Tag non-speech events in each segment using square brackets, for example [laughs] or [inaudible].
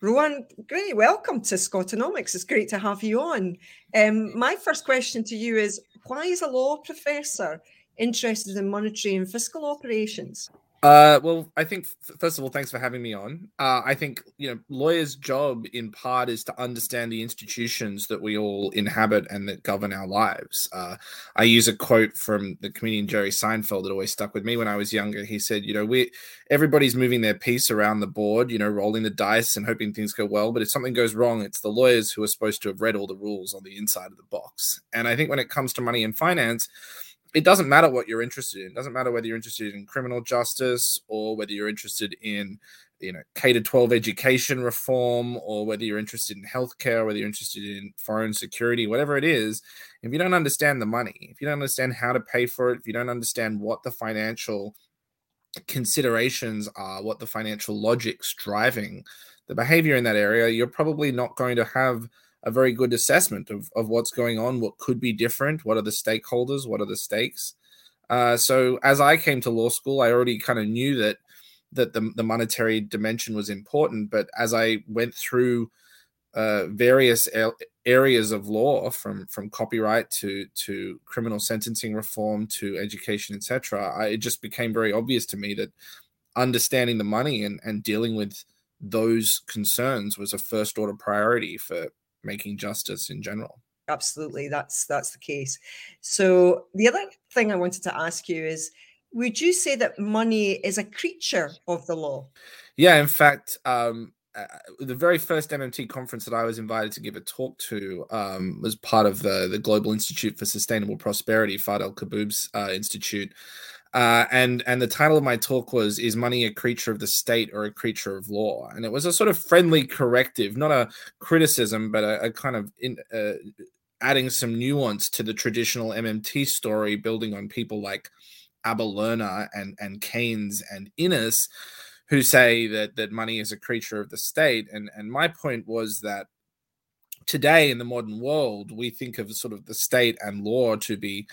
Rohan, great. Welcome to Scotonomics. It's great to have you on. Um, my first question to you is why is a law professor interested in monetary and fiscal operations? Uh, well, I think first of all, thanks for having me on. Uh, I think you know, lawyers' job in part is to understand the institutions that we all inhabit and that govern our lives. Uh, I use a quote from the comedian Jerry Seinfeld that always stuck with me when I was younger. He said, "You know, we everybody's moving their piece around the board, you know, rolling the dice and hoping things go well. But if something goes wrong, it's the lawyers who are supposed to have read all the rules on the inside of the box." And I think when it comes to money and finance it doesn't matter what you're interested in. It doesn't matter whether you're interested in criminal justice or whether you're interested in, you know, K to 12 education reform or whether you're interested in healthcare, whether you're interested in foreign security, whatever it is. If you don't understand the money, if you don't understand how to pay for it, if you don't understand what the financial considerations are, what the financial logic's driving the behavior in that area, you're probably not going to have a very good assessment of, of what's going on, what could be different, what are the stakeholders, what are the stakes. Uh, so as I came to law school, I already kind of knew that that the, the monetary dimension was important. But as I went through uh, various areas of law, from from copyright to to criminal sentencing reform to education, etc., it just became very obvious to me that understanding the money and, and dealing with those concerns was a first order priority for making justice in general. Absolutely that's that's the case. So the other thing i wanted to ask you is would you say that money is a creature of the law? Yeah in fact um, uh, the very first MMT conference that I was invited to give a talk to um, was part of the, the Global Institute for Sustainable Prosperity, Fadel Kaboub's uh, institute. Uh, and and the title of my talk was "Is money a creature of the state or a creature of law?" And it was a sort of friendly corrective, not a criticism, but a, a kind of in, uh, adding some nuance to the traditional MMT story, building on people like Abba Lerner and and Keynes and Innes, who say that that money is a creature of the state. And and my point was that today in the modern world, we think of sort of the state and law to be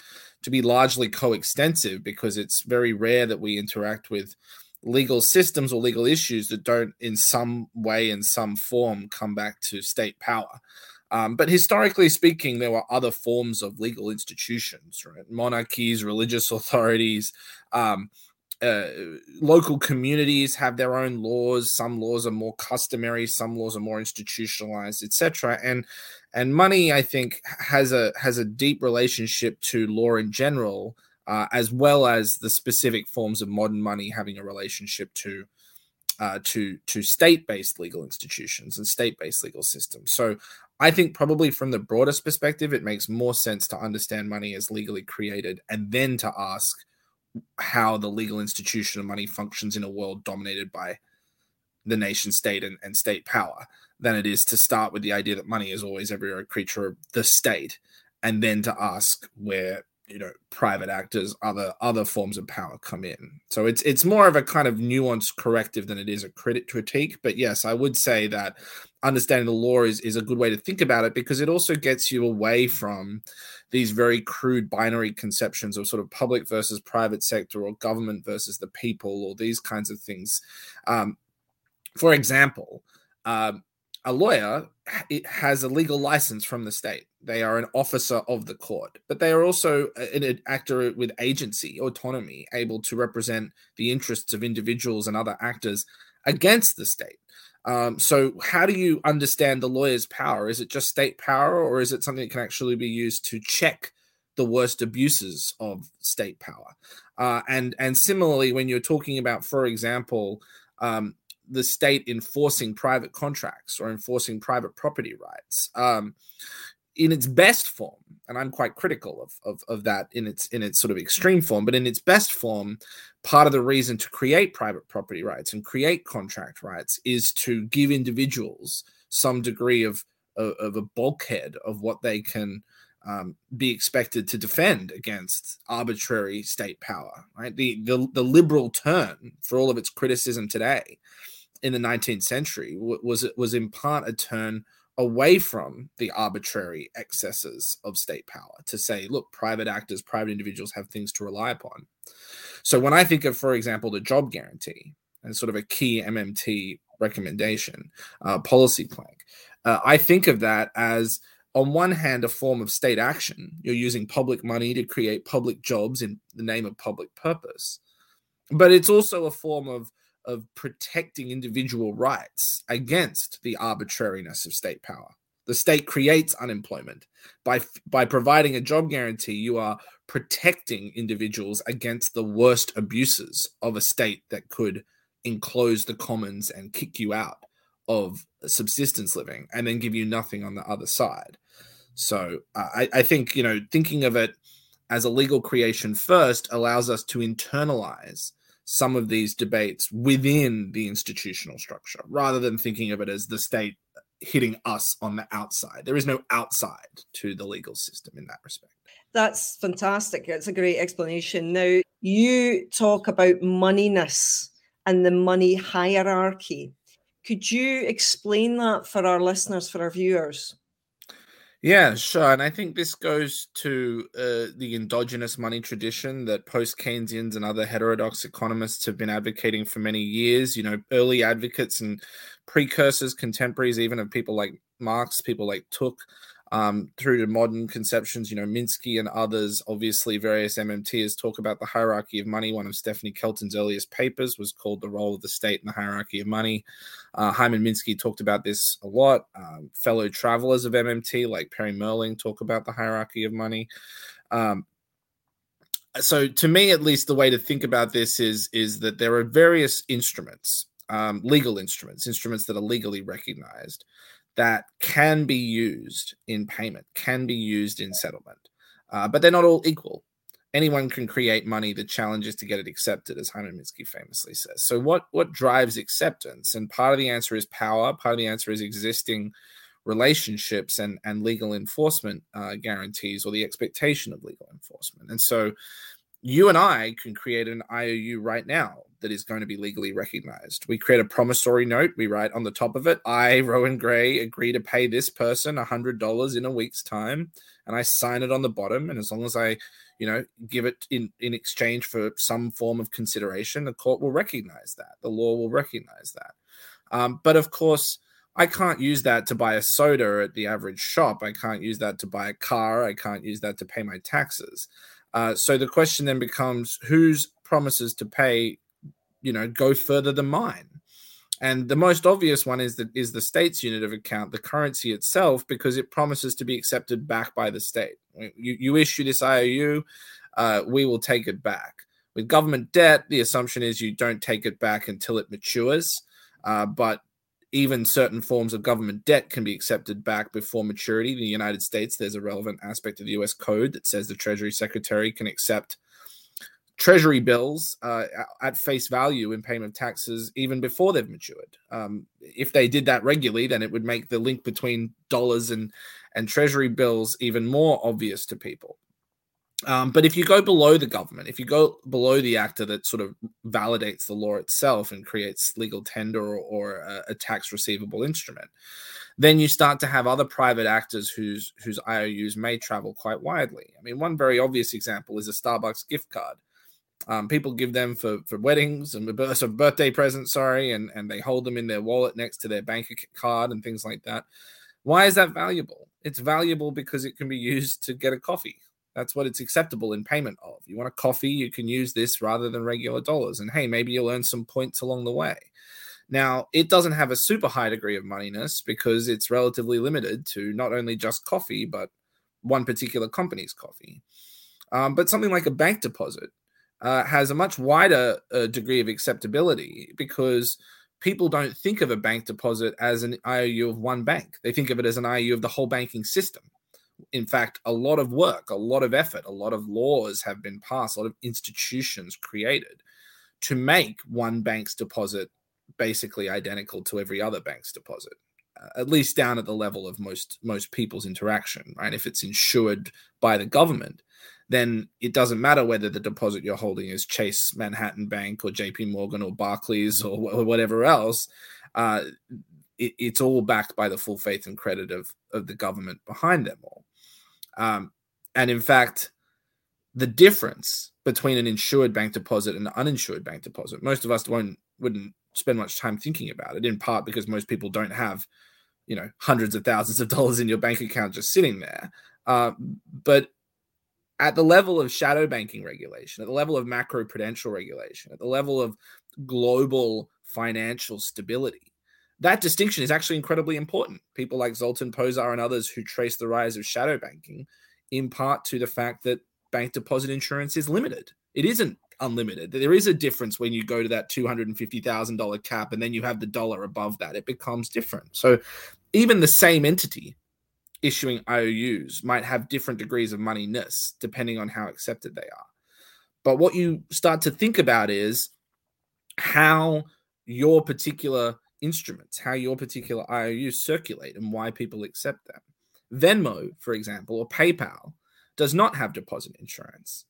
to be largely coextensive because it's very rare that we interact with legal systems or legal issues that don't in some way in some form come back to state power. Um, but historically speaking there were other forms of legal institutions right? Monarchies religious authorities um, uh, local communities have their own laws. Some laws are more customary some laws are more institutionalized etc and and money i think has a has a deep relationship to law in general uh, as well as the specific forms of modern money having a relationship to uh, to to state-based legal institutions and state-based legal systems. So i think probably from the broadest perspective it makes more sense to understand money as legally created and then to ask how the legal institution of money functions in a world dominated by the nation state and, and state power than it is to start with the idea that money is always a creature of the state and then to ask where you know private actors other other forms of power come in. So it's it's more of a kind of nuanced corrective than it is a critic critique. But yes i would say that understanding the law is is a good way to think about it because it also gets you away from these very crude binary conceptions of sort of public versus private sector or government versus the people or these kinds of things. Um, for example um, a lawyer has a legal license from the state. They are an officer of the court, but they are also an actor with agency, autonomy, able to represent the interests of individuals and other actors against the state. Um, so, how do you understand the lawyer's power? Is it just state power, or is it something that can actually be used to check the worst abuses of state power? Uh, and and similarly, when you're talking about, for example, um, the state enforcing private contracts or enforcing private property rights um, in its best form and i'm quite critical of, of, of that in its in its sort of extreme form but in its best form part of the reason to create private property rights and create contract rights is to give individuals some degree of of, a bulkhead of what they can um, be expected to defend against arbitrary state power right? The, the the liberal turn for all of its criticism today in the 19th century was it was in part a turn away from the arbitrary excesses of state power to say, look, private actors, private individuals have things to rely upon. So when I think of, for example, the job guarantee and sort of a key MMT recommendation, uh, policy plank, uh, I think of that as on one hand, a form of state action. You're using public money to create public jobs in the name of public purpose. But it's also a form of of protecting individual rights against the arbitrariness of state power. The state creates unemployment by by providing a job guarantee. You are protecting individuals against the worst abuses of a state that could enclose the commons and kick you out of subsistence living, and then give you nothing on the other side. So uh, I, I think you know thinking of it as a legal creation first allows us to internalize some of these debates within the institutional structure rather than thinking of it as the state hitting us on the outside. There is no outside to the legal system in that respect. That's fantastic. That's a great explanation. Now, you talk about moneyness and the money hierarchy. Could you explain that for our listeners, for our viewers? Yeah, sure. And I think this goes to uh, the endogenous money tradition that post Keynesians and other heterodox economists have been advocating for many years. You know, early advocates and precursors, contemporaries, even of people like Marx, people like Tuck, um, through to modern conceptions, you know, Minsky and others, obviously various MMTs talk about the hierarchy of money. One of Stephanie Kelton's earliest papers was called The Role of the State in the Hierarchy of Money. Uh, Hyman Minsky talked about this a lot. Um, fellow travelers of MMT like Perry Mehrling talk about the hierarchy of money. Um, so to me, at least the way to think about this is, is that there are various instruments, um, legal instruments, instruments that are legally recognized that can be used in payment, can be used in settlement, uh, but they're not all equal. Anyone can create money. The challenge is to get it accepted, as Hyman Minsky famously says. So, what what drives acceptance? And part of the answer is power. Part of the answer is existing relationships and and legal enforcement uh, guarantees or the expectation of legal enforcement. And so, you and I can create an IOU right now that is going to be legally recognized. We create a promissory note. We write on the top of it, I, Rohan Grey, agree to pay this person $100 in a week's time. And I sign it on the bottom. And as long as I, you know, give it in, in exchange for some form of consideration, the court will recognize that. The law will recognize that. Um, but of course, I can't use that to buy a soda at the average shop. I can't use that to buy a car. I can't use that to pay my taxes. Uh, so the question then becomes whose promises to pay, you know, go further than mine? And the most obvious one is that is the state's unit of account, the currency itself, because it promises to be accepted back by the state. You, you issue this IOU, uh, we will take it back. With government debt, the assumption is you don't take it back until it matures. Uh, but even certain forms of government debt can be accepted back before maturity. In the United States, there's a relevant aspect of the US code that says the Treasury Secretary can accept treasury bills uh, at face value in payment of taxes even before they've matured. Um, if they did that regularly, then it would make the link between dollars and and treasury bills even more obvious to people. Um, but if you go below the government, if you go below the actor that sort of validates the law itself and creates legal tender or, or a, a, tax receivable instrument, then you start to have other private actors whose whose IOUs may travel quite widely. I mean, one very obvious example is a Starbucks gift card. Um, people give them for for weddings and so birthday presents, sorry, and and they hold them in their wallet next to their bank card and things like that. Why is that valuable? It's valuable because it can be used to get a coffee that's what it's acceptable in payment of. You want a coffee, you can use this rather than regular dollars. And hey, maybe you'll earn some points along the way. Now, it doesn't have a super high degree of moneyness because it's relatively limited to not only just coffee, but one particular company's coffee. Um, but something like a bank deposit uh, has a much wider uh, degree of acceptability because people don't think of a bank deposit as an IOU of one bank. They think of it as an IOU of the whole banking system in fact, a lot of work, a lot of effort, a lot of laws have been passed, a lot of institutions created to make one bank's deposit basically identical to every other bank's deposit. Uh, at least down at the level of most most people's interaction, right? If it's insured by the government, then it doesn't matter whether the deposit you're holding is Chase Manhattan Bank or J.P. Morgan or Barclays or, whatever else. Uh, it, it's all backed by the full faith and credit of of the government behind them all. Um, and in fact, the difference between an insured bank deposit and an uninsured bank deposit, most of us won't wouldn't spend much time thinking about it. In part because most people don't have, you know, hundreds of thousands of [laughs] dollars in your bank account just sitting there. Uh, but at the level of shadow banking regulation, at the level of macro prudential regulation, at the level of global financial stability, that distinction is actually incredibly important. People like Zoltan Pozsar and others who trace the rise of shadow banking in part to the fact that bank deposit insurance is limited. It isn't unlimited. There is a difference when you go to that $250,000 cap and then you have the dollar above that. It becomes different. So even the same entity issuing IOUs might have different degrees of moneyness depending on how accepted they are. But what you start to think about is how your particular instruments, how your particular IOUs circulate and why people accept them. Venmo, for example, or PayPal does not have deposit insurance.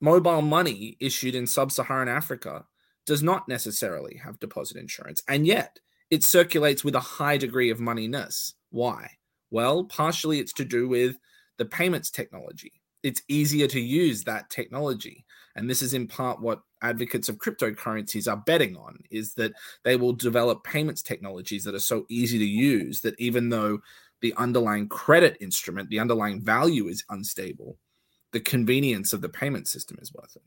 Mobile money issued in sub Saharan Africa does not necessarily have deposit insurance, and yet it circulates with a high degree of moneyness. Why? Well, partially it's to do with the payments technology. It's easier to use that technology. And this is in part what advocates of cryptocurrencies are betting on is that they will develop payments technologies that are so easy to use that even though the underlying credit instrument, the underlying value is unstable, the convenience of the payment system is worth it.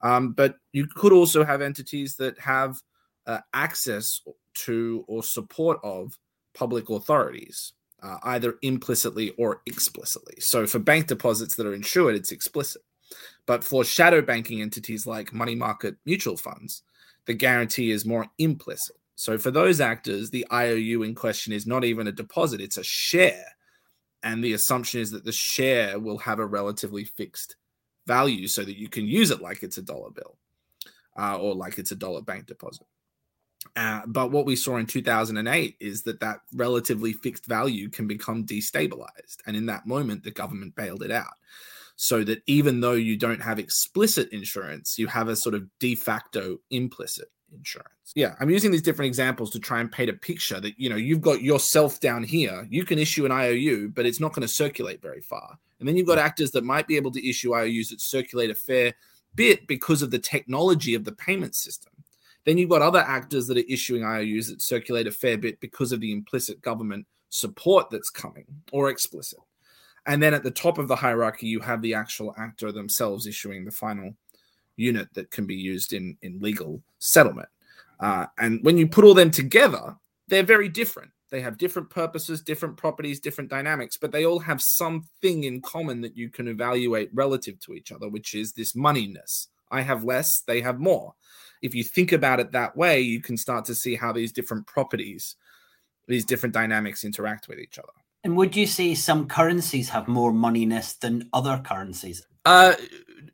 Um, but you could also have entities that have uh, access to or support of public authorities uh, either implicitly or explicitly. So for bank deposits that are insured, it's explicit. But for shadow banking entities like money market mutual funds, the guarantee is more implicit. So for those actors, the IOU in question is not even a deposit, it's a share. And the assumption is that the share will have a relatively fixed value so that you can use it like it's a dollar bill uh, or like it's a dollar bank deposit. Uh, but what we saw in 2008 is that that relatively fixed value can become destabilized. And in that moment, the government bailed it out. So that even though you don't have explicit insurance, you have a sort of de facto implicit insurance. Yeah, I'm using these different examples to try and paint a picture that, you know, you've got yourself down here. You can issue an IOU, but it's not going to circulate very far. And then you've got actors that might be able to issue IOUs that circulate a fair bit because of the technology of the payment system. Then you've got other actors that are issuing IOUs that circulate a fair bit because of the implicit government support that's coming or explicit. And then at the top of the hierarchy, you have the actual actor themselves issuing the final unit that can be used in, in legal settlement. Uh, and when you put all them together, they're very different. They have different purposes, different properties, different dynamics, but they all have something in common that you can evaluate relative to each other, which is this moneyness. I have less, they have more if you think about it that way, you can start to see how these different properties, these different dynamics interact with each other. And would you say some currencies have more moneyness than other currencies? Uh,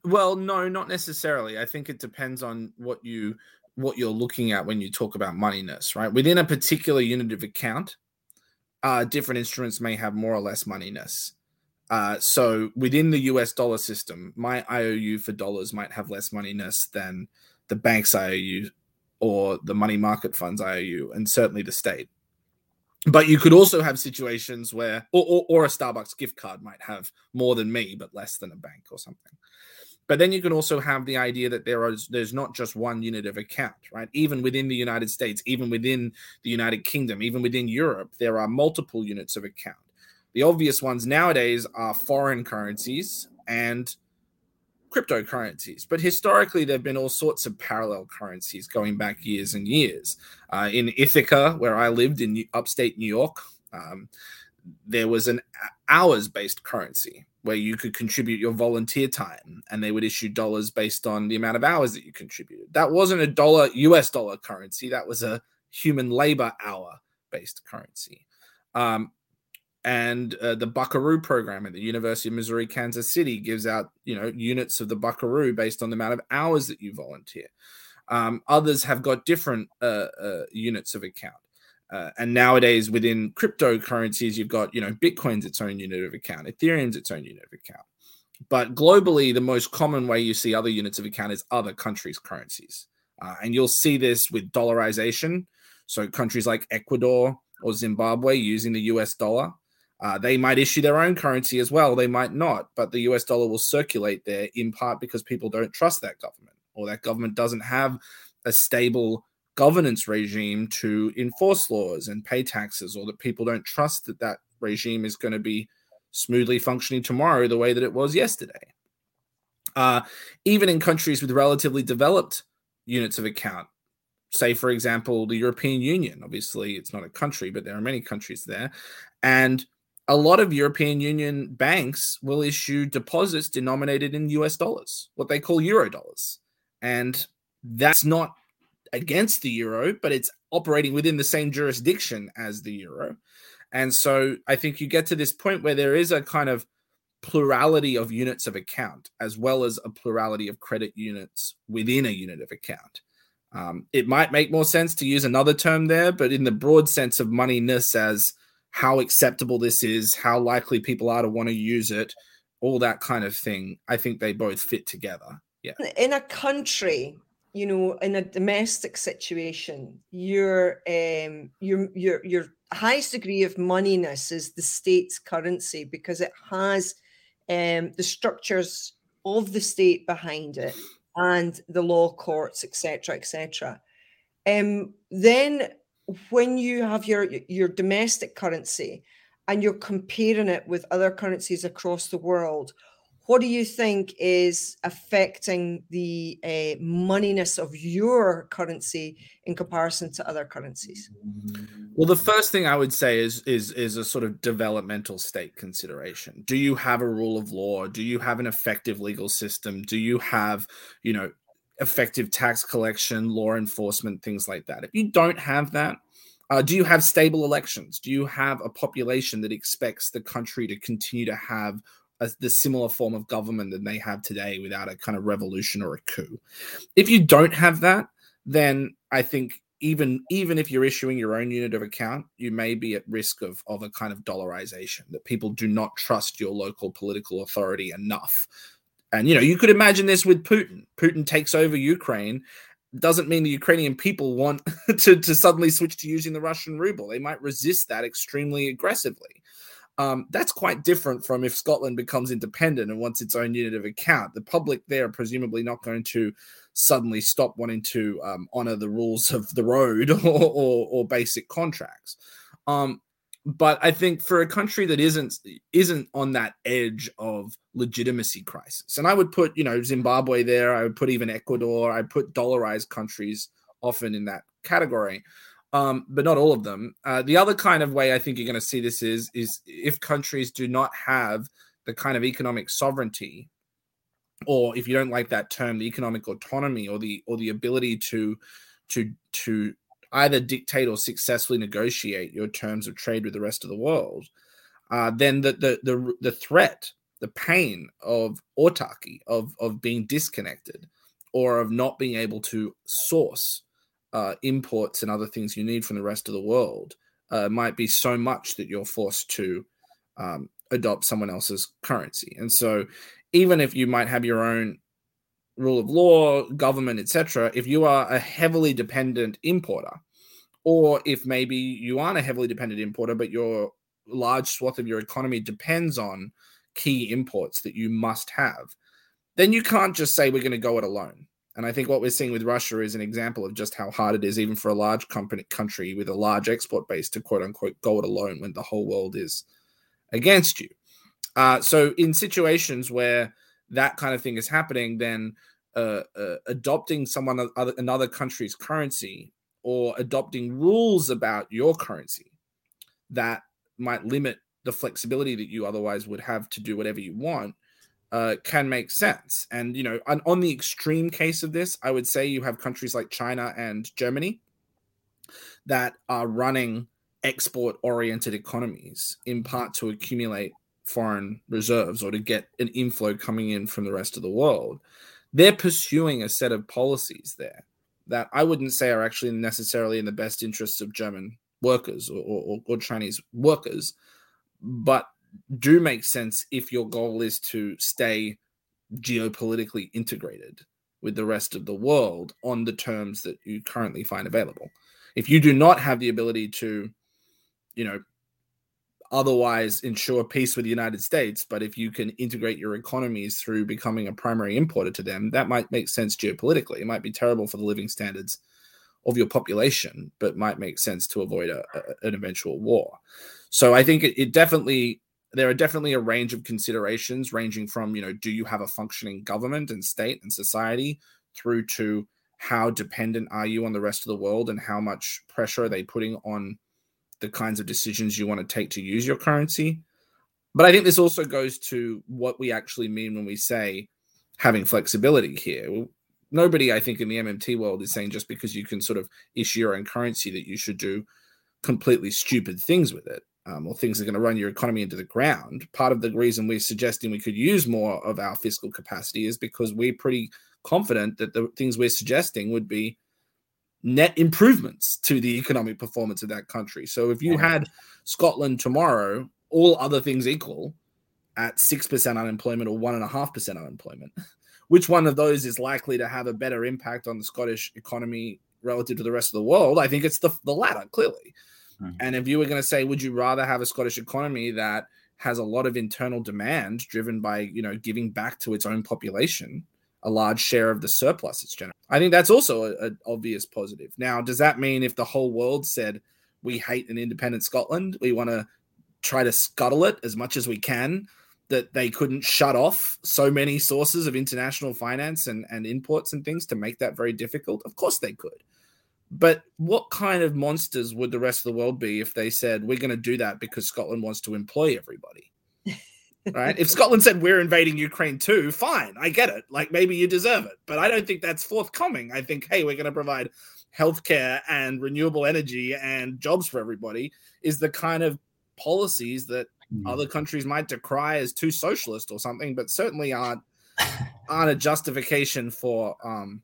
well, no, not necessarily. I think it depends on what you what you're looking at when you talk about moneyness, right? Within a particular unit of account, uh, different instruments may have more or less moneyness. Uh, so within the US dollar system, my IOU for dollars might have less moneyness than the bank's IOU or the money market funds IOU, and certainly the state. But you could also have situations where, or, or, or, a Starbucks gift card might have more than me, but less than a bank or something. But then you can also have the idea that there is there's not just one unit of account, right? Even within the United States, even within the United Kingdom, even within Europe, there are multiple units of account. The obvious ones nowadays are foreign currencies and cryptocurrencies. But historically, there have been all sorts of parallel currencies going back years and years. Uh, in Ithaca, where I lived in upstate New York, um, there was an hours based currency where you could contribute your volunteer time and they would issue dollars based on the amount of hours that you contributed. That wasn't a dollar US dollar currency, that was a human labor hour based currency. Um, and uh, the Buckaroo program at the University of Missouri Kansas City gives out you know units of the Buckaroo based on the amount of hours that you volunteer. Um, others have got different uh, uh, units of account. Uh, and nowadays, within cryptocurrencies, you've got you know Bitcoin's its own unit of account, Ethereum's its own unit of account. But globally, the most common way you see other units of account is other countries' currencies, uh, and you'll see this with dollarization. So countries like Ecuador or Zimbabwe using the US dollar. Uh, they might issue their own currency as well. They might not, but the US dollar will circulate there in part because people don't trust that government or that government doesn't have a stable governance regime to enforce laws and pay taxes, or that people don't trust that that regime is going to be smoothly functioning tomorrow the way that it was yesterday. Uh, even in countries with relatively developed units of account, say, for example, the European Union. Obviously, it's not a country, but there are many countries there. And a lot of European Union banks will issue deposits denominated in US dollars, what they call euro dollars. And that's not against the euro, but it's operating within the same jurisdiction as the euro. And so I think you get to this point where there is a kind of plurality of units of account as well as a plurality of credit units within a unit of account. Um, it might make more sense to use another term there, but in the broad sense of moneyness as how acceptable this is, how likely people are to want to use it, all that kind of thing, I think they both fit together. Yeah. In a country, you know, in a domestic situation, your um your your your highest degree of moneyness is the state's currency because it has um the structures of the state behind it and the law courts, etc., etc. Um, then when you have your your domestic currency and you're comparing it with other currencies across the world, what do you think is affecting the uh, moneyness of your currency in comparison to other currencies? Well, the first thing I would say is is is a sort of developmental state consideration. Do you have a rule of law? Do you have an effective legal system? Do you have, you know, effective tax collection, law enforcement, things like that? If you don't have that, uh, do you have stable elections? Do you have a population that expects the country to continue to have a, the similar form of government that they have today without a kind of revolution or a coup. If you don't have that, then I think even even if you're issuing your own unit of account, you may be at risk of of a kind of dollarization that people do not trust your local political authority enough. And you know, you could imagine this with Putin. Putin takes over Ukraine doesn't mean the Ukrainian people want [laughs] to, to suddenly switch to using the Russian ruble. They might resist that extremely aggressively. Um, that's quite different from if Scotland becomes independent and wants its own unit of account. The public there are presumably not going to suddenly stop wanting to um, honor the rules of the road [laughs] or, or, or basic contracts. Um, but I think for a country that isn't isn't on that edge of legitimacy crisis, and I would put you know Zimbabwe there, I would put even Ecuador, I put dollarized countries often in that category um, but not all of them. Uh, the other kind of way I think you're going to see this is is if countries do not have the kind of economic sovereignty, or if you don't like that term, the economic autonomy or the or the ability to to to either dictate or successfully negotiate your terms of trade with the rest of the world, uh, then the, the the the threat, the pain of autarky, of of being disconnected, or of not being able to source uh, imports and other things you need from the rest of the world uh, might be so much that you're forced to um, adopt someone else's currency. And so, even if you might have your own rule of law, government, etc., if you are a heavily dependent importer, or if maybe you aren't a heavily dependent importer, but your large swath of your economy depends on key imports that you must have, then you can't just say we're going to go it alone. And I think what we're seeing with Russia is an example of just how hard it is, even for a large company country with a large export base, to quote unquote go it alone when the whole world is against you. Uh, so in situations where that kind of thing is happening, then uh, uh, adopting someone other, another country's currency or adopting rules about your currency that might limit the flexibility that you otherwise would have to do whatever you want uh, can make sense. And you know, on, on the extreme case of this, I would say you have countries like China and Germany that are running export-oriented economies in part to accumulate foreign reserves or to get an inflow coming in from the rest of the world. They're pursuing a set of policies there that I wouldn't say are actually necessarily in the best interests of German workers or, or, or Chinese workers, but do make sense if your goal is to stay geopolitically integrated with the rest of the world on the terms that you currently find available. If you do not have the ability to, you know, otherwise ensure peace with the United States, but if you can integrate your economies through becoming a primary importer to them, that might make sense geopolitically. It might be terrible for the living standards of your population, but might make sense to avoid a, a, an eventual war. So I think it, it definitely there are definitely a range of considerations ranging from you know do you have a functioning government and state and society through to how dependent are you on the rest of the world and how much pressure are they putting on the kinds of decisions you want to take to use your currency but i think this also goes to what we actually mean when we say having flexibility here nobody i think in the mmt world is saying just because you can sort of issue your own currency that you should do completely stupid things with it um, or things are going to run your economy into the ground. Part of the reason we're suggesting we could use more of our fiscal capacity is because we're pretty confident that the things we're suggesting would be net improvements to the economic performance of that country. So if you had Scotland tomorrow, all other things equal, at 6% unemployment or 1.5% unemployment, [laughs] which one of those is likely to have a better impact on the Scottish economy relative to the rest of the world? I think it's the, the latter, clearly. Mm. And if you were going to say, would you rather have a Scottish economy that has a lot of internal demand driven by, you know, giving back to its own population a large share of the surplus it's generating? I think that's also an obvious positive. Now, does that mean if the whole world said we hate an independent Scotland, we want to try to scuttle it as much as we can? That they couldn't shut off so many sources of international finance and, and imports and things to make that very difficult? Of course they could. But what kind of monsters would the rest of the world be if they said we're going to do that because Scotland wants to employ everybody? Right? If Scotland said we're invading Ukraine too, fine, I get it. Like maybe you deserve it, but I don't think that's forthcoming. I think hey, we're going to provide healthcare and renewable energy and jobs for everybody is the kind of policies that mm. other countries might decry as too socialist or something, but certainly aren't aren't a justification for um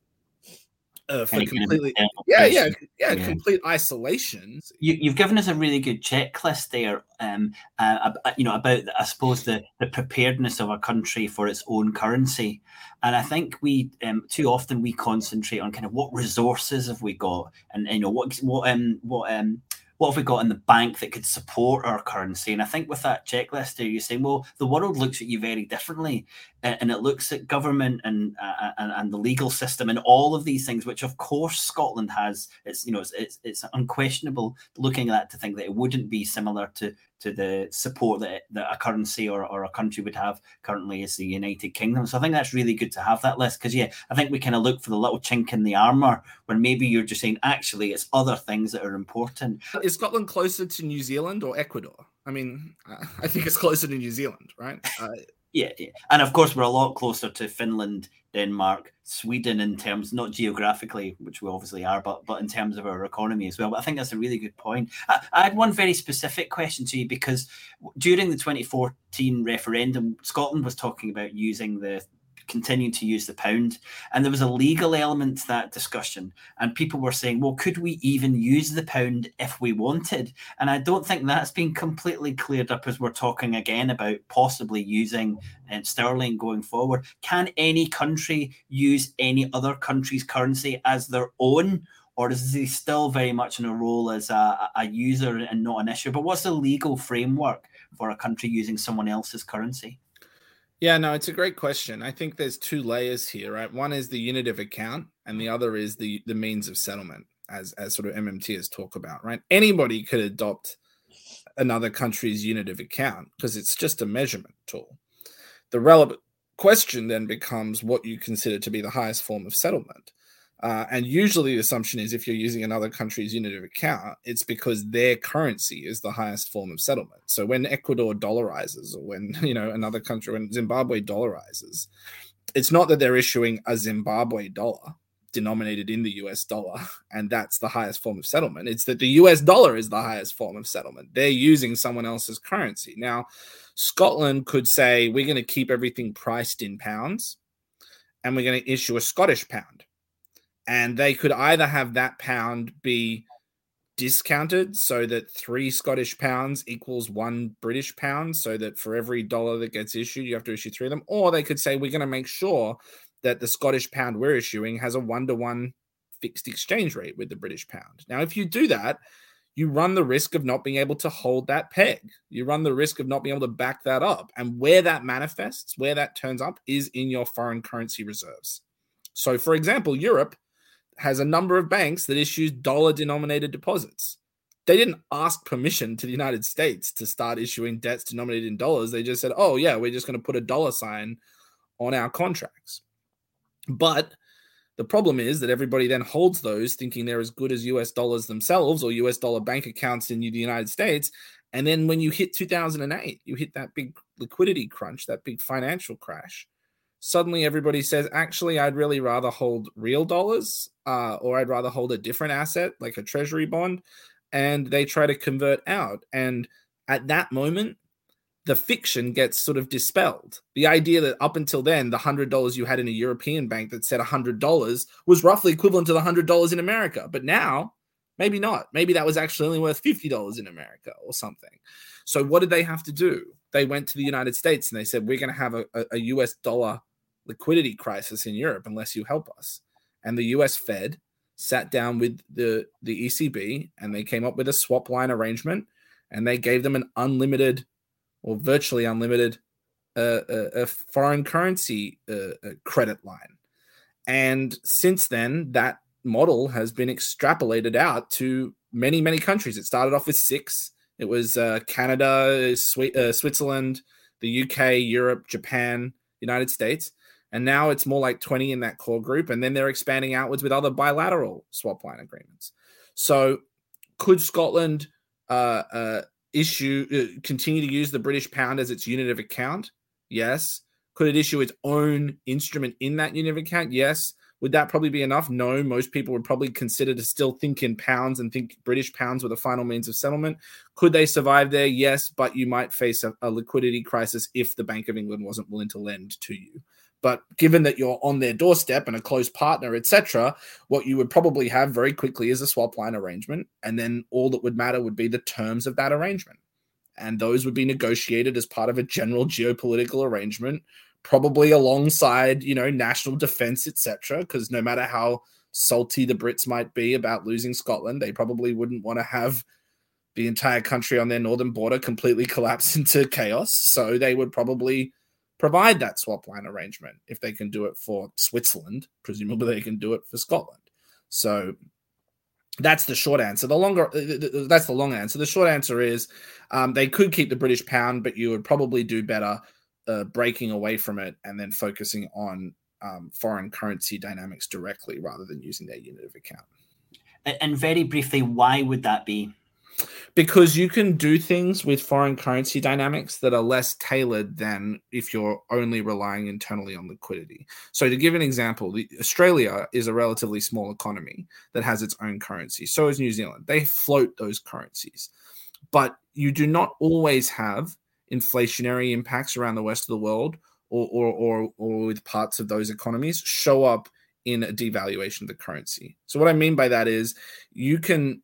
uh, for completely yeah, yeah, yeah yeah. complete isolation. You, have given us a really good checklist there um uh, you know about i suppose the the preparedness of a country for its own currency. And i think we um too often we concentrate on kind of what resources have we got and you know what what um what um what have we got in the bank that could support our currency? And I think with that checklist you're saying, well, the world looks at you very differently and it looks at government and, uh, and and the legal system and all of these things, which of course Scotland has. It's you know it's, it's, it's unquestionable looking at that to think that it wouldn't be similar to to the support that, that a currency or, or a country would have currently is the United Kingdom. So I think that's really good to have that list because yeah, I think we kind of look for the little chink in the armor when maybe you're just saying actually it's other things that are important. Is Scotland closer to New Zealand or Ecuador? I mean, I think it's closer to New Zealand, right? Uh, [laughs] yeah, yeah, and of course we're a lot closer to Finland, Denmark, Sweden in terms not geographically, which we obviously are, but but in terms of our economy as well. But I think that's a really good point. I, I had one very specific question to you because during the 2014 referendum, Scotland was talking about using the continuing to use the pound. And there was a legal element to that discussion. And people were saying, well, could we even use the pound if we wanted? And I don't think that's been completely cleared up as we're talking again about possibly using um, sterling going forward. Can any country use any other country's currency as their own? Or is he still very much in a role as a, a user and not an issue? But what's the legal framework for a country using someone else's currency? Yeah, no, it's a great question. I think there's two layers here, right? One is the unit of account, and the other is the the means of settlement, as as sort of MMT has talked about, right? Anybody could adopt another country's unit of account because it's just a measurement tool. The relevant question then becomes what you consider to be the highest form of settlement. Uh, and usually the assumption is if you're using another country's unit of account, it's because their currency is the highest form of settlement. So when Ecuador dollarizes or when, [laughs] you know, another country, when Zimbabwe dollarizes, it's not that they're issuing a Zimbabwe dollar denominated in the US dollar, [laughs] and that's the highest form of settlement. It's that the US dollar is the highest form of settlement. They're using someone else's currency. Now, Scotland could say, we're going to keep everything priced in pounds and we're going to issue a Scottish pound and they could either have that pound be discounted so that three Scottish pounds equals one British pound, so that for every dollar that gets issued, you have to issue three of them, or they could say, We're going to make sure that the Scottish pound we're issuing has a one to one fixed exchange rate with the British pound. Now, if you do that, you run the risk of not being able to hold that peg. You run the risk of not being able to back that up. And where that manifests, where that turns up, is in your foreign currency reserves. So, for example, Europe has a number of banks that issues dollar denominated deposits. They didn't ask permission to the United States to start issuing debts denominated in dollars. They just said, oh, yeah, we're just going to put a dollar sign on our contracts. But the problem is that everybody then holds those thinking they're as good as US dollars themselves or US dollar bank accounts in the United States. And then when you hit 2008, you hit that big liquidity crunch, that big financial crash. Suddenly, everybody says, actually, I'd really rather hold real dollars uh, or I'd rather hold a different asset like a treasury bond. And they try to convert out. And at that moment, the fiction gets sort of dispelled. The idea that up until then, the hundred dollars you had in a European bank that said hundred dollars was roughly equivalent to the hundred dollars in America, but now maybe not. Maybe that was actually only worth fifty dollars in America or something. So what did they have to do? They went to the United States and they said, "We're going to have a, a U.S. dollar liquidity crisis in Europe unless you help us." And the U.S. Fed sat down with the the ECB and they came up with a swap line arrangement and they gave them an unlimited or virtually unlimited uh, a, a, foreign currency uh, credit line. And since then, that model has been extrapolated out to many, many countries. It started off with six. It was uh, Canada, uh, Switzerland, the UK, Europe, Japan, United States. And now it's more like 20 in that core group. And then they're expanding outwards with other bilateral swap line agreements. So could Scotland uh, uh, issue uh, continue to use the British pound as its unit of account? Yes. Could it issue its own instrument in that unit of account? Yes. Would that probably be enough? No. Most people would probably consider to still think in pounds and think British pounds were the final means of settlement. Could they survive there? Yes, but you might face a, a liquidity crisis if the Bank of England wasn't willing to lend to you. But given that you're on their doorstep and a close partner, etc., what you would probably have very quickly is a swap line arrangement, and then all that would matter would be the terms of that arrangement, and those would be negotiated as part of a general geopolitical arrangement, probably alongside you know national defense, etc. Because no matter how salty the Brits might be about losing Scotland, they probably wouldn't want to have the entire country on their northern border completely collapse [laughs] into chaos. So they would probably provide that swap line arrangement. If they can do it for Switzerland, presumably they can do it for Scotland. So that's the short answer. The longer that's the long answer. The short answer is um, they could keep the British pound, but you would probably do better uh, breaking away from it and then focusing on um, foreign currency dynamics directly rather than using their unit of account. And very briefly, why would that be? Because you can do things with foreign currency dynamics that are less tailored than if you're only relying internally on liquidity. So, to give an example, Australia is a relatively small economy that has its own currency. So is New Zealand. They float those currencies, but you do not always have inflationary impacts around the rest of the world or, or, or, or with parts of those economies show up in a devaluation of the currency. So, what I mean by that is you can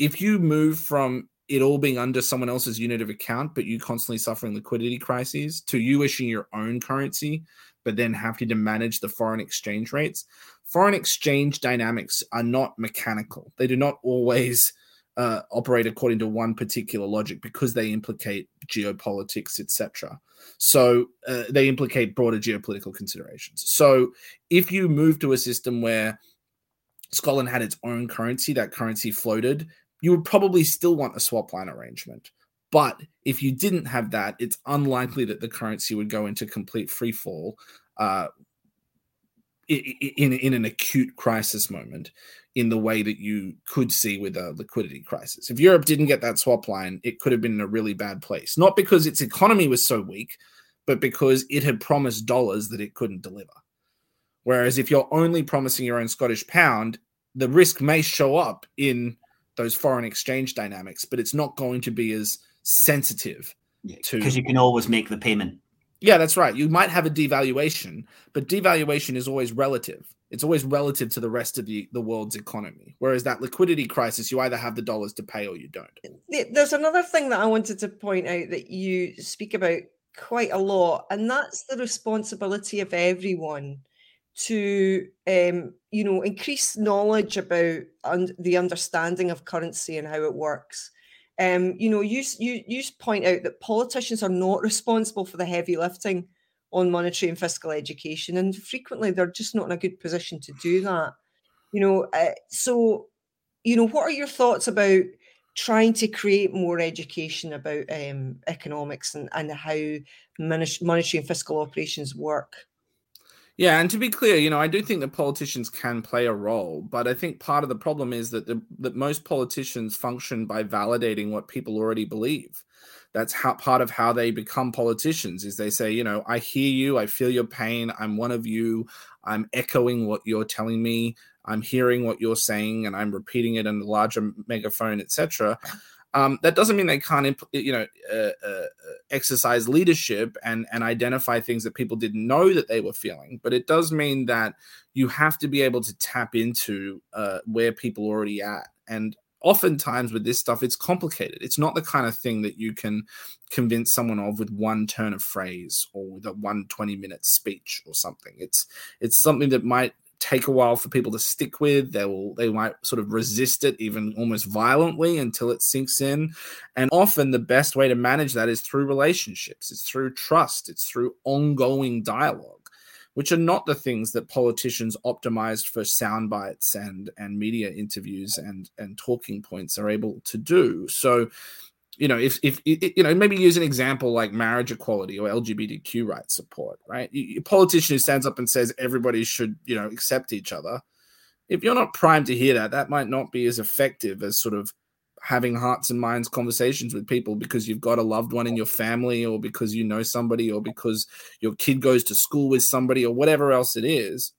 if you move from it all being under someone else's unit of account, but you constantly suffering liquidity crises, to you issuing your own currency, but then having to manage the foreign exchange rates, foreign exchange dynamics are not mechanical. They do not always uh, operate according to one particular logic because they implicate geopolitics, etc. So uh, they implicate broader geopolitical considerations. So if you move to a system where Scotland had its own currency, that currency floated, you would probably still want a swap line arrangement. But if you didn't have that, it's unlikely that the currency would go into complete free fall uh, in, in an acute crisis moment in the way that you could see with a liquidity crisis. If Europe didn't get that swap line, it could have been in a really bad place. Not because its economy was so weak, but because it had promised dollars that it couldn't deliver. Whereas if you're only promising your own Scottish pound, the risk may show up in those foreign exchange dynamics, but it's not going to be as sensitive yeah, to because you can always make the payment. Yeah, that's right. You might have a devaluation, but devaluation is always relative. It's always relative to the rest of the, the world's economy. Whereas that liquidity crisis, you either have the dollars to pay or you don't. There's another thing that I wanted to point out that you speak about quite a lot, and that's the responsibility of everyone to um, you know increase knowledge about un- the understanding of currency and how it works. Um, you know, you, you you point out that politicians are not [laughs] responsible for the heavy lifting on monetary and fiscal education, and frequently they're just not in a good position to do that. You know, uh, so you know, what are your thoughts about trying to create more education about um, economics and, and how monetary and fiscal operations work? Yeah, and to be clear, you know, I do think that politicians can play a role, but I think part of the problem is that the, that most politicians function by validating what people already believe. That's how part of how they become politicians is they say, you know, I hear you, I feel your pain, I'm one of you, I'm echoing what you're telling me, I'm hearing what you're saying, and I'm repeating it in a larger megaphone, etc. Um, that doesn't mean they can't, you know, uh, uh, exercise leadership and and identify things that people didn't know that they were feeling. But it does mean that you have to be able to tap into uh, where people are already at. And oftentimes with this stuff, it's complicated. It's not the kind of thing that you can convince someone of with one turn of phrase or with a one 20 minute speech or something. It's it's something that might take a while for people to stick with. They will they might sort of resist it even almost violently until it sinks in. And often the best way to manage that is through relationships. It's through trust. It's through ongoing dialogue, which are not the things that politicians optimized for sound bites and and media interviews and and talking points are able to do. So you know, if if you know, maybe use an example like marriage equality or LGBTQ rights support, right? A politician who stands up and says everybody should, you know, accept each other. If you're not primed to hear that, that might not be as effective as sort of having hearts and minds conversations with people because you've got a loved one in your family or because you know somebody or because your kid goes to school with somebody or whatever else it is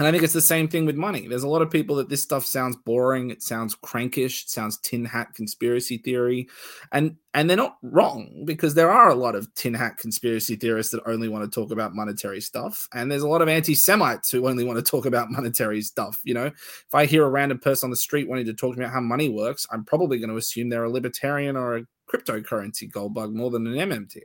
and I think it's the same thing with money. There's a lot of people that this stuff sounds boring, it sounds crankish, it sounds tin hat conspiracy theory. And and they're not wrong because there are a lot of tin hat conspiracy theorists that only want to talk about monetary stuff. And there's a lot of anti-Semites who only want to talk about [laughs] monetary stuff. You know, if I hear a random person on the street wanting to talk about how money works, I'm probably going to assume they're a libertarian or a cryptocurrency gold bug more than an MMTer.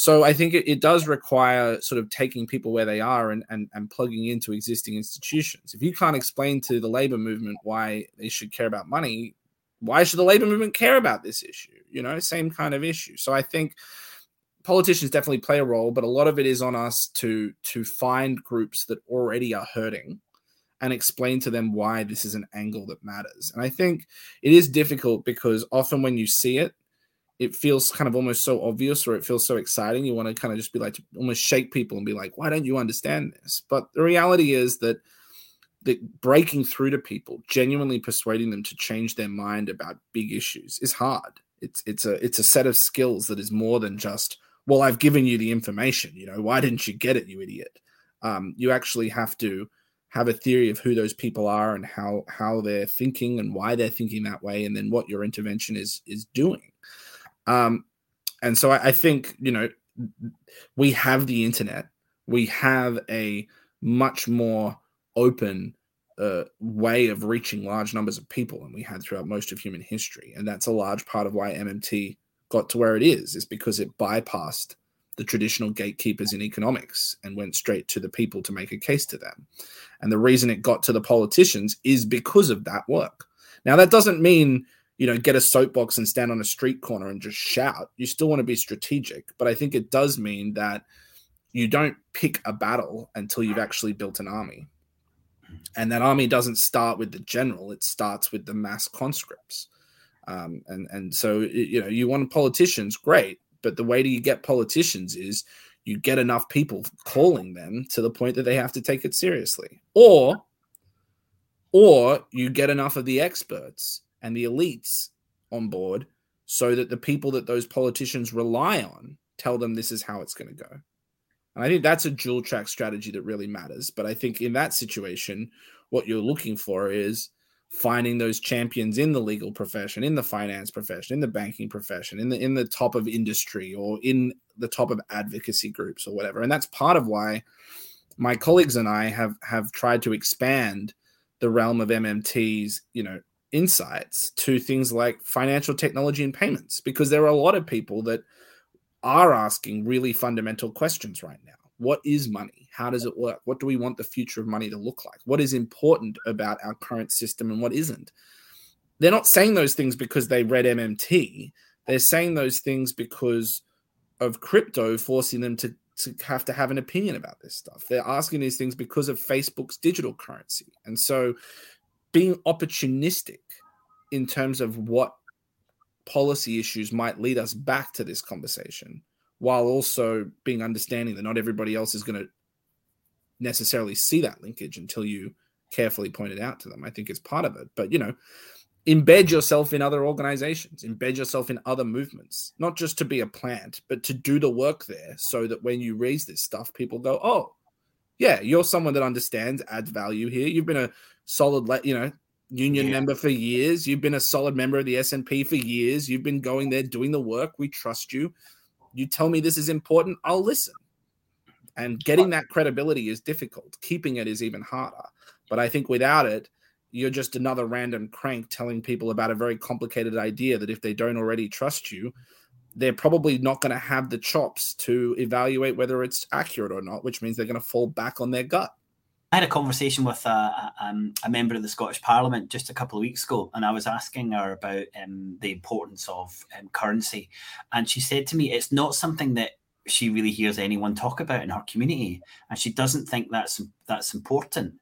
So I think it, it, does require sort of taking people where they are and, and, and plugging into existing institutions. If you can't explain to the labor movement why they should care about money, why should the labor movement care about this issue? You know, same kind of issue. So I think politicians definitely play a role, but a lot of it is on us to to find groups that already are hurting and explain to them why this is an angle that matters. And I think it is difficult because often when you see it, it feels kind of almost so obvious or it feels so exciting. You want to kind of just be like, almost shake people and be like, why don't you understand this? But the reality is that that breaking through to people, genuinely persuading them to change their mind about big issues is hard. It's it's a it's a set of skills that is more than just well, I've given you the information. You know, why didn't you get it, you idiot? Um, you actually have to have a theory of who those people are and how how they're thinking and why they're thinking that way, and then what your intervention is is doing. Um, and so I, I think, you know, we have the internet, we have a much more open uh, way of reaching large numbers of people than we had throughout most of human history. And that's a large part of why MMT got to where it is, is because it bypassed the traditional gatekeepers in economics and went straight to the people to make a case to them. And the reason it got to the politicians is because of that work. Now, that doesn't mean you know, get a soapbox and stand on a street corner and just shout. You still want to be strategic, but I think it does mean that you don't pick a battle until you've actually built an army. And that army doesn't start with the general, it starts with the mass conscripts. Um, and and so you know you want politicians, great, but the way do you get politicians is you get enough people calling them to the point that they have to take it seriously, or or you get enough of the experts and the elites on board so that the people that those politicians rely on tell them this is how it's going to go. And I think that's a dual track strategy that really matters. But I think in that situation, what you're looking for is finding those champions in the legal profession, in the finance profession, in the banking profession, in the in the top of industry or in the top of advocacy groups or whatever. And that's part of why my colleagues and I have have tried to expand the realm of MMT's, you know, insights to things like financial technology and payments because there are a lot of people that are asking really fundamental questions right now. What is money? How does it work? What do we want the future of money to look like? What is important about our current system and what isn't? They're not saying those things because they read MMT. They're saying those things because of crypto forcing them to, to have to have an opinion about this stuff. They're asking these things because of Facebook's digital currency. And so being opportunistic in terms of what policy issues might lead us back to this conversation while also being understanding that not everybody else is going to necessarily see that linkage until you carefully point it out to them. I think it's part of it. But, you know, embed yourself in other organizations, embed yourself in other movements, not just to be a plant, but to do the work there so that when you raise this stuff, people go, oh, yeah, you're someone that understands, adds value here. You've been a solid, you know, union yeah. member for years. You've been a solid member of the SNP for years. You've been going there doing the work. We trust you. You tell me this is important, I'll listen. And getting that credibility is difficult. Keeping it is even harder. But I think without it, you're just another random crank telling people about a very complicated idea that if they don't already trust you, they're probably not going to have the chops to evaluate whether it's accurate or not, which means they're going to fall back on their gut. I had a conversation with a, a, um, a, member of the Scottish Parliament just a couple of weeks ago, and I was asking her about um, the importance of um, currency. And she said to me, it's not something that she really hears anyone talk about in her community, and she doesn't think that's that's important.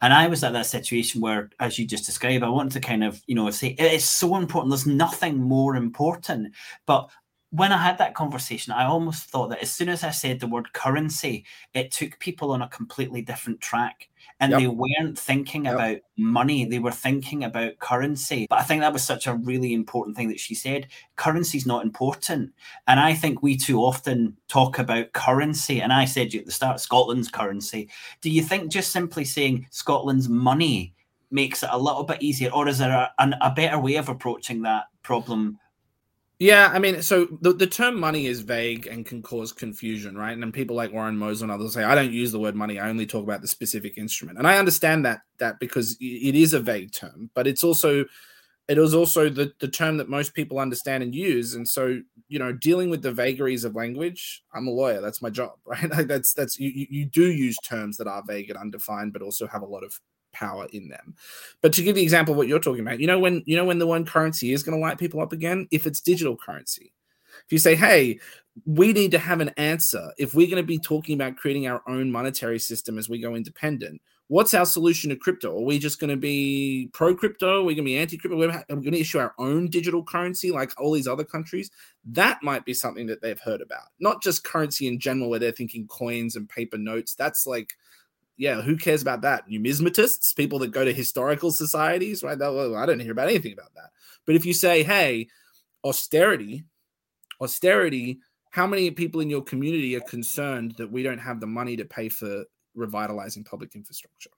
And I was at that situation where, as you just described, I wanted to kind of, you know, say it is so important. There's nothing more important. But when I had that conversation, I almost thought that as soon as I said the word currency, it took people on a completely different track. And yep. they weren't thinking yep. about money, they were thinking about currency. But I think that was such a really important thing that she said. Currency is not important. And I think we too often talk about currency. And I said at the start, Scotland's currency. Do you think just simply saying Scotland's money makes it a little bit easier? Or is there a, a better way of approaching that problem? Yeah, I mean, so the, the term money is vague and can cause confusion, right? And then people like Warren Mosler and others say, I don't use the word money, I only talk about the specific instrument. And I understand that that because it is a vague term, but it's also it is also the, the term that most people understand and use. And so, you know, dealing with the vagaries of language, I'm a lawyer, that's my job, [laughs] right? Like that's that's you you do use terms that are vague and undefined, but also have a lot of power in them. But to give the example of what you're talking about, you know when you know when the one currency is going to light people up again, if it's digital currency. If you say, "Hey, we need to have an answer if we're going to be talking about creating our own monetary system as we go independent." What's our solution to crypto? Are we just going to be pro crypto? Are we going to be anti crypto? We're going to issue our own digital currency like all these other countries. That might be something that they've heard about, not just currency in general, where they're thinking coins and paper notes. That's like yeah, who cares about that? Numismatists, people that go to historical societies, right? That, I don't hear about anything about that. But if you say, hey, austerity, austerity, how many people in your community are concerned that we don't have the money to pay for revitalizing public infrastructure?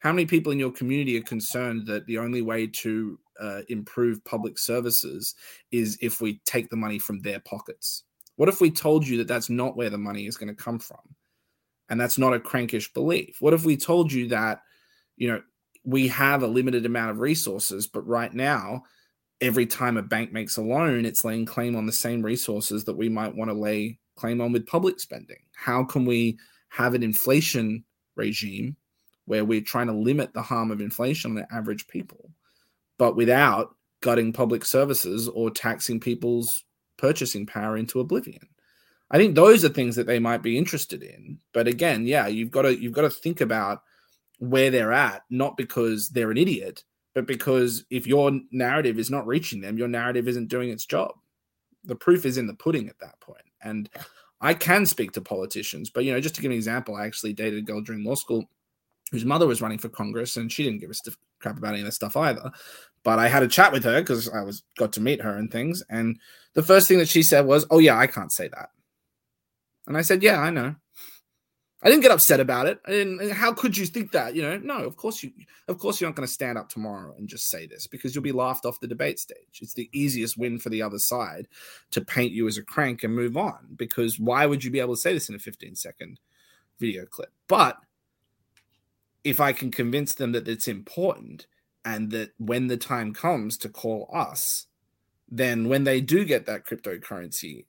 How many people in your community are concerned that the only way to uh, improve public services is if we take the money from their pockets? What if we told you that that's not where the money is going to come from? And that's not a crankish belief. What if we told you that you know we have a limited amount of resources but right now every time a bank makes a loan it's laying claim on the same resources that we might want to lay claim on with public spending? How can we have an inflation regime where we're trying to limit the harm of inflation on the average people but without gutting public services or taxing people's purchasing power into oblivion I think those are things that they might be interested in. But again, yeah, you've got to you've got to think about where they're at, not because they're an idiot, but because if your narrative is not reaching them, your narrative isn't doing its job. The proof is in the pudding at that point. And I can speak to politicians, but you know, just to give an example, I actually dated a girl during law school whose mother was running for Congress, and she didn't give a stiff crap about any of this stuff either. But I had a chat with her because I was got to meet her and things, and the first thing that she said was, "Oh yeah, I can't say that." And I said, Yeah, I know. I didn't get upset about it. Didn't, how could you think that? You know, no, of course you, of course you're not going to stand up tomorrow and just say this because you'll be laughed off the debate stage. It's the easiest win for the other side to paint you as a crank and move on. Because why would you be able to say this in a 15 second video clip? But if I can convince them that it's important and that when the time comes to call us, then when they do get that cryptocurrency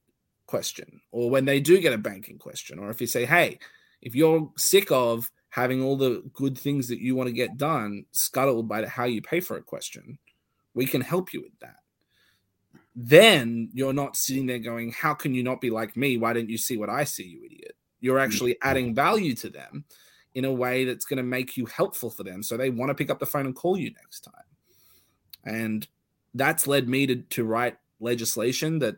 question, or when they do get a banking question, or if you say, hey, if you're sick of having all the good things that you want to get done scuttled by the how you pay for a question, we can help you with that. Then you're not sitting there going, How can you not be like me? Why don't you see what I see, you idiot? You're mm. actually adding value to them in a way that's going to make you helpful for them. So they want to pick up the phone and call you next time. And that's led me to, to write legislation that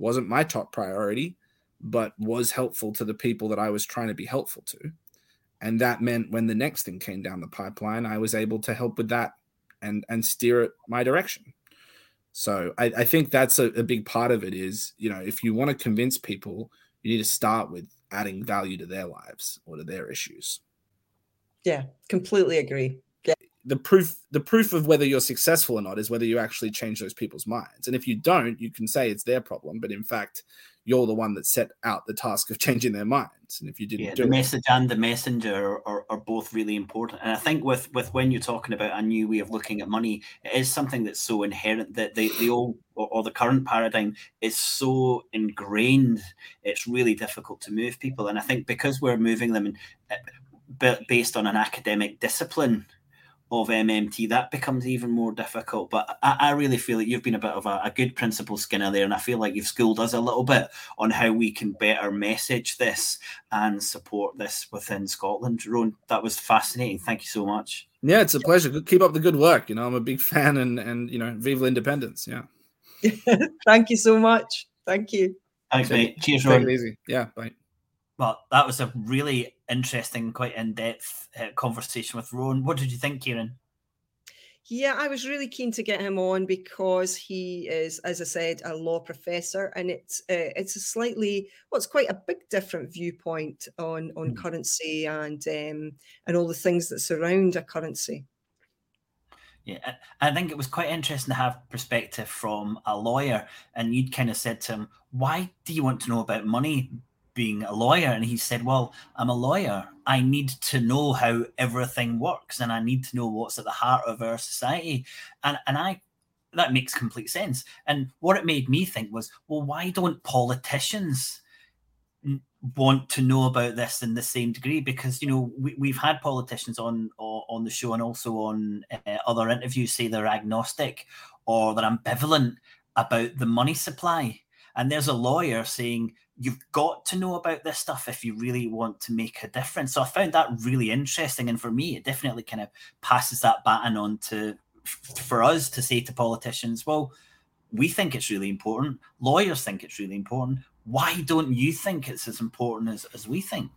wasn't my top priority, but was helpful to the people that I was trying to be helpful to. And that meant when the next thing came down the pipeline, I was able to help with that and and steer it my direction. So I, I think that's a, a big part of it is, you know, if you want to convince people, you need to start with adding value to their lives or to their issues. Yeah, completely agree the proof the proof of whether you're successful or not is whether you actually change those people's minds. And if you don't you can say it's their problem but in fact you're the one that set out the task of [laughs] changing their minds. And if you didn't yeah, do the it, message and the messenger are, are, both really important. And i think with with when you're talking about a new way of looking at money it is something that's so inherent that the, the old or, or the current paradigm is so ingrained it's really difficult to move people. And i think because we're moving them in, eh, based on an academic discipline of MMT, that becomes even more difficult. But I, I really feel that you've been a bit of a, a, good principal skinner there, and I feel like you've schooled us a little bit on how we can better message this and support this within Scotland. Rohan, that was fascinating. Thank you so much. Yeah, it's a pleasure. Keep up the good work. You know, I'm a big fan, and and you know, viva independence. Yeah. [laughs] Thank you so much. Thank you. Thanks, mate. Cheers, Rohan. easy. Yeah. Bye. Well, that was a really interesting, quite in depth uh, conversation with Rohan. What did you think, Kieran? Yeah, I was really keen to get him on because he is, as I said, a law professor, and it's uh, it's a slightly well, it's quite a big different viewpoint on on mm. currency and um, and all the things that surround a currency. Yeah, I think it was quite interesting to have perspective from a lawyer, and you'd kind of said to him, "Why do you want to know about money?" Being a lawyer. And he said well i'm a lawyer. I need to know how everything works and i need to know what's at the heart of our society. And and i that makes complete sense. And what it made me think was well why don't politicians want to know about this in the same degree? Because you know we, have had politicians on on the show and also on uh, other interviews say they're agnostic or they're ambivalent about the money supply and there's a lawyer saying you've got to know about this stuff if you really want to make a difference. So I found that really interesting, and for me, it definitely kind of passes that baton on to for us to say to politicians, well, we think it's really important. Lawyers think it's really important. Why don't you think it's as important as, as we think?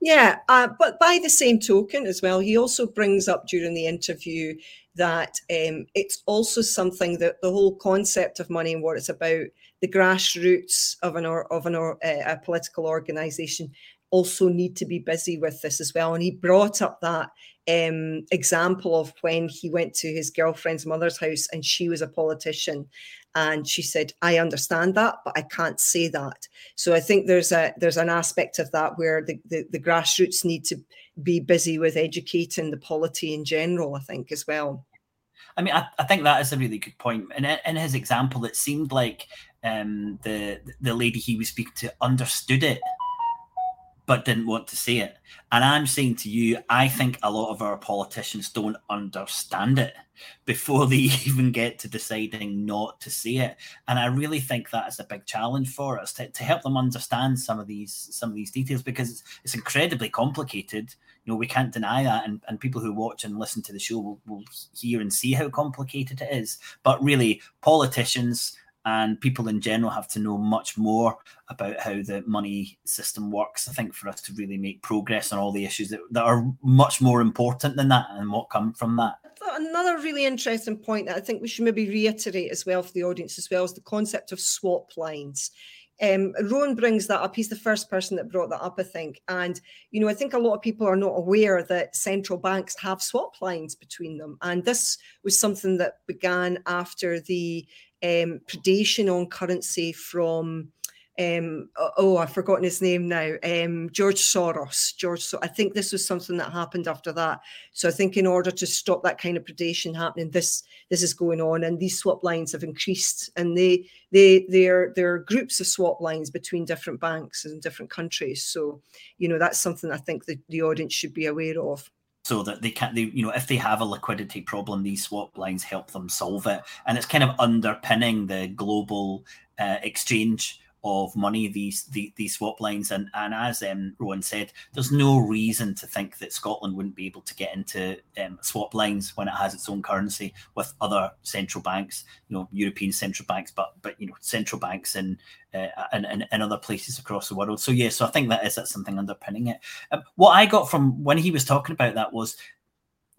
Yeah, uh, but by the same token as well, he also brings up during the interview that um, it's also something that the whole concept of money and what it's about the grassroots of an or, of an or, uh, a political organisation also need to be busy with this as well. And he brought up that um, example of when he went to his girlfriend's mother's house and she was a politician. And she said, I understand that, but I can't say that. So I think there's a there's an aspect of that where the, the, the grassroots need to be busy with educating the polity in general, I think, as well. I mean, I, I think that is a really good point. And in his example, it seemed like um, the the lady he was speaking to understood it but didn't want to say it. And I'm saying to you, I think a lot of our politicians don't understand it before [laughs] they even get to deciding not to say it. And I really think that is a big challenge for us to, to help them understand some of these some of these details because it's, it's incredibly complicated. You know, we can't deny that, and, and people who watch and listen to the show will, will hear and see how complicated it is. But really, politicians and people in general have to know much more about how the money system works. I think for us to really make progress on all the issues that, that are much more important than that and what come from that. Another really interesting point that I think we should maybe reiterate as well for the audience as well is the concept of swap lines. Um, Rohan brings that up. He's the first person that brought that up, I think. And, you know, I think a lot of people are not aware that central banks have swap lines between them. And this was something that began after the um, predation on currency from um, oh, I've forgotten his name now, um, George Soros. George, so I think this was something that happened after that. So I think in order to stop that kind of predation happening, this this is going on, and these swap lines have increased, and they they they're they're groups of swap lines between different banks and different countries. So you know that's something I think the, the audience should be aware of so that they can't they you know if they have a liquidity problem these swap lines help them solve it. And it's kind of underpinning the global uh, exchange of money these the, these swap lines. And and as um, Rohan said there's no reason to think that Scotland wouldn't be able to get into um, swap lines when it has its own currency with other central banks you know European central banks but but you know central banks in uh, and, and, and other places across the world. So yeah so I think that is that's something underpinning it. Um, what I got from when he was talking about that was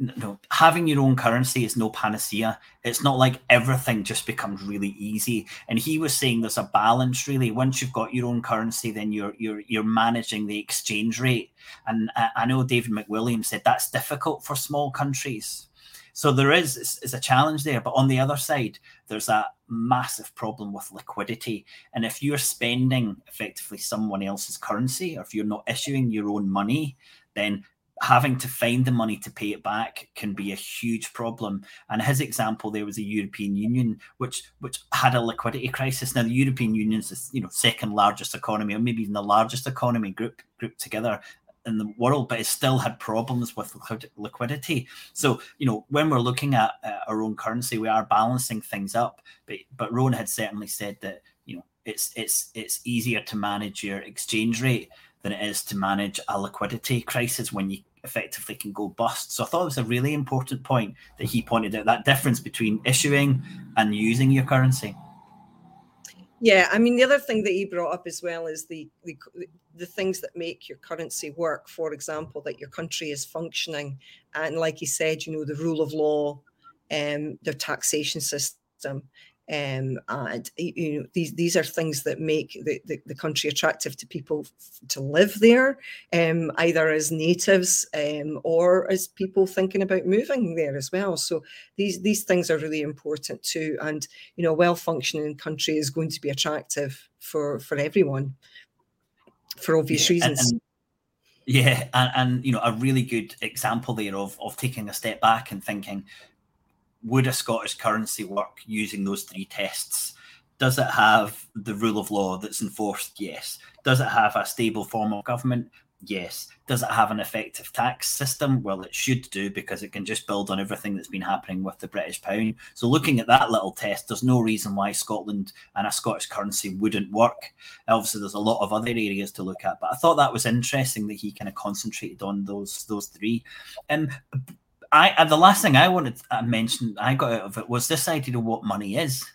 no, having your own currency is no panacea. It's not like everything just becomes really easy. And he was saying there's a balance really. Once you've got your own currency, then you're you're you're managing the exchange rate. And I, I know David McWilliams said that's difficult for small countries. So there is is a challenge there. But on the other side, there's a massive problem with liquidity. And if you're spending effectively someone else's currency, or if you're not issuing your own money, then having to find the money to pay it back can be a huge problem. And his example there was the European Union, which which had a liquidity crisis. Now the European Union is the you know second largest economy, or maybe even the largest economy group group together in the world, but it still had problems with liquidity. So, you know, when we're looking at uh, our own currency, we are balancing things up. But but Rohan had certainly said that you know it's it's it's easier to manage your exchange rate than it is to manage a liquidity crisis when you effectively can go bust. So I thought it was a really important point that he pointed out that difference between issuing and using your currency. Yeah, I mean the other thing that he brought up as well is the the, the things that make your currency work. For example, that your country is functioning, and like he said, you know the rule of law, um, their taxation system, um, and you know these these are things that make the, the, the country attractive to people f- to live there, um, either as natives um, or as people thinking about moving there as well. So these these things are really important too. And you know, a well functioning country is going to be attractive for for everyone for obvious yeah, reasons. And, and- yeah, and, and, you know a really good example there of of taking a step back and thinking, would a Scottish currency work using those three tests? Does it have the rule of law that's enforced? Yes. Does it have a stable form of government? Yes. Does it have an effective tax system? Well, it should do because it can just build on everything that's been happening with the British pound. So, looking at that little test, there's no reason why Scotland and a Scottish currency wouldn't work. Obviously, there's a lot of other areas to look at, but I thought that was interesting that he kind of concentrated on those those three. Um, I uh, the last thing I wanted to mention I got out of it was this idea of what money is.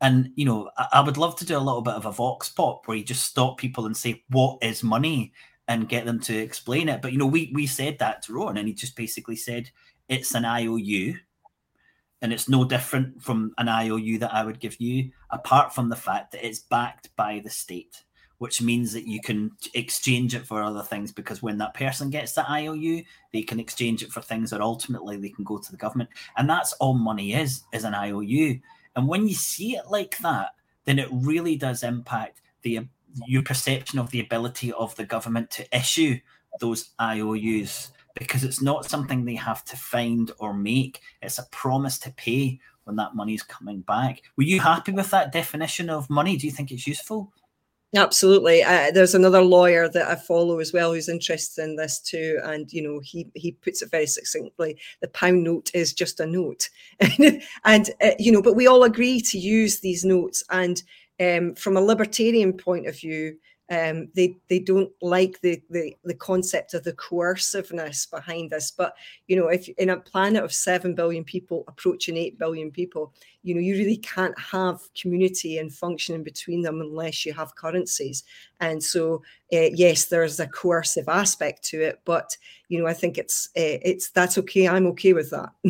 And you know, I, I would love to do a little bit of a vox pop where you just stop people and say, "What is money?" and get them to explain it. But you know, we we said that to Rohan, and he just basically said it's an IOU, and it's no different from an IOU that I would give you, apart from the fact that it's backed by the state which means that you can exchange it for other things because when that person gets the IOU, they can exchange it for things that ultimately they can go to the government. And that's all money is, is an IOU. And when you see it like that, then it really does impact the your perception of the ability of the government to issue those IOUs because it's not something they have to find or make. It's a promise to pay when that money's coming back. Were you happy with that definition of money? Do you think it's useful? Absolutely. Uh, there's another lawyer that I follow as well who's interested in this too, and you know he he puts it very succinctly: the pound note is just a note, [laughs] and uh, you know, but we all agree to use these notes. And um, from a libertarian point of view, um, they they don't like the, the the concept of the coerciveness behind this. But you know, if in a planet of seven billion people, approaching eight billion people, you know, you really can't have community and functioning between them unless you have currencies. And so, uh, yes, there's a coercive aspect to it, but you know, I think it's uh, it's that's okay. I'm okay with that. [laughs]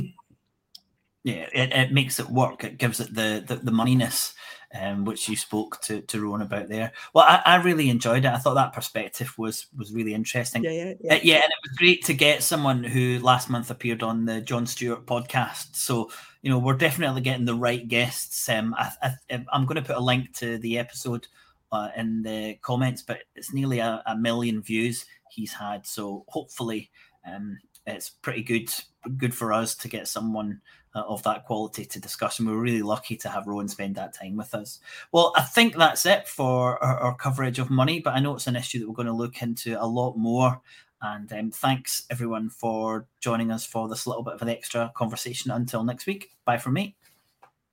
yeah, it, it makes it work. It gives it the the, the moneyness um, which you spoke to to Rohan about there. Well, I, I, really enjoyed it. I thought that perspective was was really interesting. Yeah, yeah, yeah. Uh, yeah, and it was great to get someone who last month appeared on the Jon Stewart podcast. So you know, we're definitely getting the right guests. Um, I, I, I'm going to put a link to the episode uh, in the comments, but it's nearly a, a, million views he's had. So hopefully, um, it's pretty good good for us to get someone uh, of that quality to discuss. And we're really lucky to have Rohan spend that time with us. Well, I think that's it for our, our coverage of money, but I know it's an issue that we're going to look into a lot more. And um, thanks everyone for joining us for this little bit of an extra conversation. Until next week, bye from me.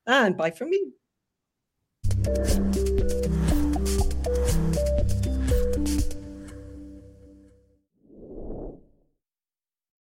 And bye from me.